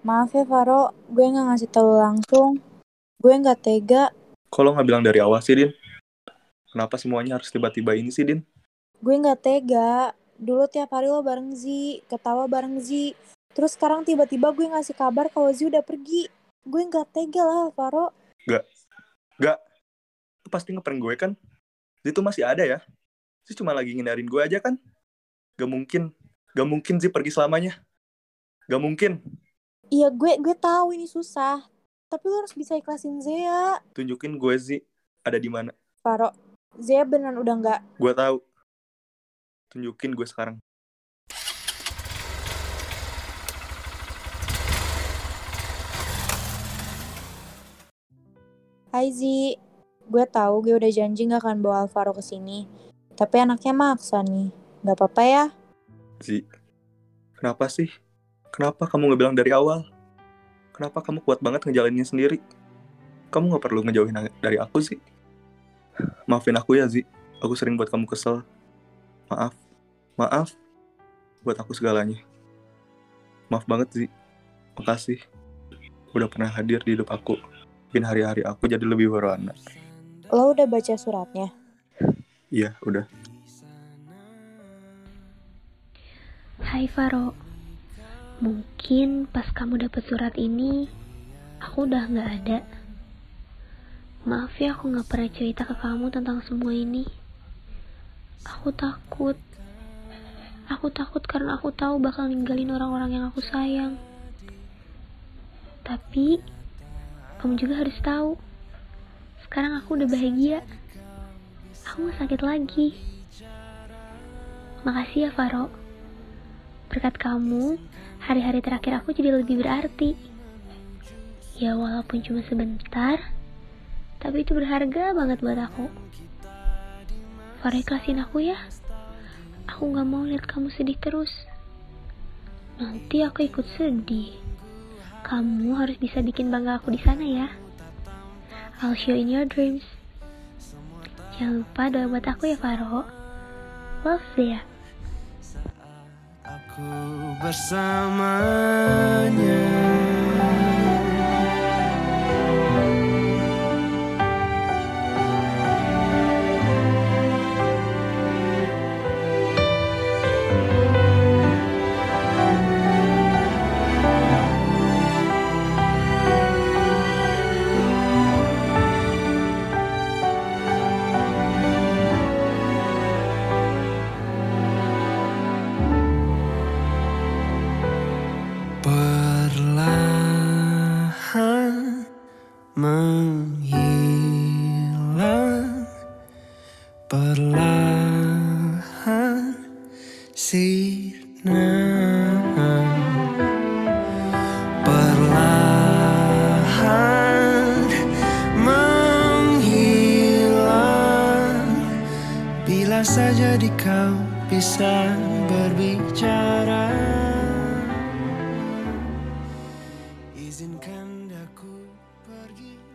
Maaf ya Faro, gue gak ngasih tahu langsung. Gue gak tega. Kok lo gak bilang dari awal sih, Din? Kenapa semuanya harus tiba-tiba ini sih, Din? Gue gak tega. Dulu tiap hari lo bareng Zi, ketawa bareng Zi. Terus sekarang tiba-tiba gue ngasih kabar kalau Zi udah pergi. Gue gak tega lah, Faro. Gak. Gak. Lo pasti ngeprank gue kan? Zi tuh masih ada ya? Zi cuma lagi ngindarin gue aja kan? Gak mungkin. Gak mungkin Zi pergi selamanya. Gak mungkin. Iya gue gue tahu ini susah. Tapi lo harus bisa ikhlasin Zea. Tunjukin gue Zi ada di mana. Faro, Zea beneran udah nggak. Gue tahu. Tunjukin gue sekarang. Hai Zi, gue tahu gue udah janji gak akan bawa Alvaro ke sini. Tapi anaknya maksa nih. Gak apa-apa ya? Zi, kenapa sih? Kenapa kamu nggak bilang dari awal? Kenapa kamu kuat banget ngejalaninnya sendiri? Kamu nggak perlu ngejauhin dari aku sih. Maafin aku ya, Zi. Aku sering buat kamu kesel. Maaf. Maaf. Buat aku segalanya. Maaf banget, Zi. Makasih. Udah pernah hadir di hidup aku. Bikin hari-hari aku jadi lebih berwarna. Lo udah baca suratnya? Iya, udah. Hai Faro, mungkin pas kamu dapat surat ini, aku udah nggak ada. Maaf ya aku nggak pernah cerita ke kamu tentang semua ini. Aku takut. Aku takut karena aku tahu bakal ninggalin orang-orang yang aku sayang. Tapi, kamu juga harus tahu. Sekarang aku udah bahagia. Aku gak sakit lagi. Makasih ya Faro. Berkat kamu, hari-hari terakhir aku jadi lebih berarti. Ya walaupun cuma sebentar, tapi itu berharga banget buat aku. Ikhlasin aku ya. Aku gak mau lihat kamu sedih terus. Nanti aku ikut sedih. Kamu harus bisa bikin bangga aku di sana ya. I'll show in your dreams. Jangan lupa doa buat aku ya Faro. Love ya. Aku bersamanya. menghilang perlahan sinar perlahan menghilang. Bila saja di kau bisa berbicara izinkan aku pergi